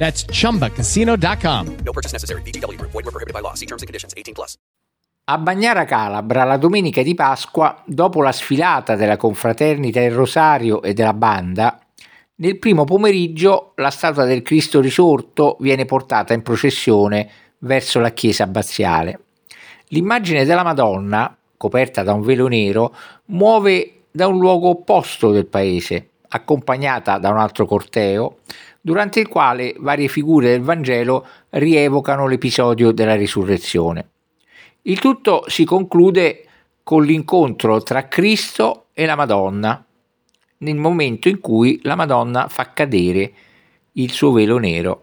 That's chumbacasino.com. No purchase necessary. Group. Void were prohibited by law. See terms and conditions. 18 plus. A Bagnara Calabra, la domenica di Pasqua, dopo la sfilata della confraternita Il Rosario e della banda, nel primo pomeriggio la statua del Cristo risorto viene portata in processione verso la chiesa abbaziale. L'immagine della Madonna, coperta da un velo nero, muove da un luogo opposto del paese, accompagnata da un altro corteo, durante il quale varie figure del Vangelo rievocano l'episodio della risurrezione. Il tutto si conclude con l'incontro tra Cristo e la Madonna, nel momento in cui la Madonna fa cadere il suo velo nero.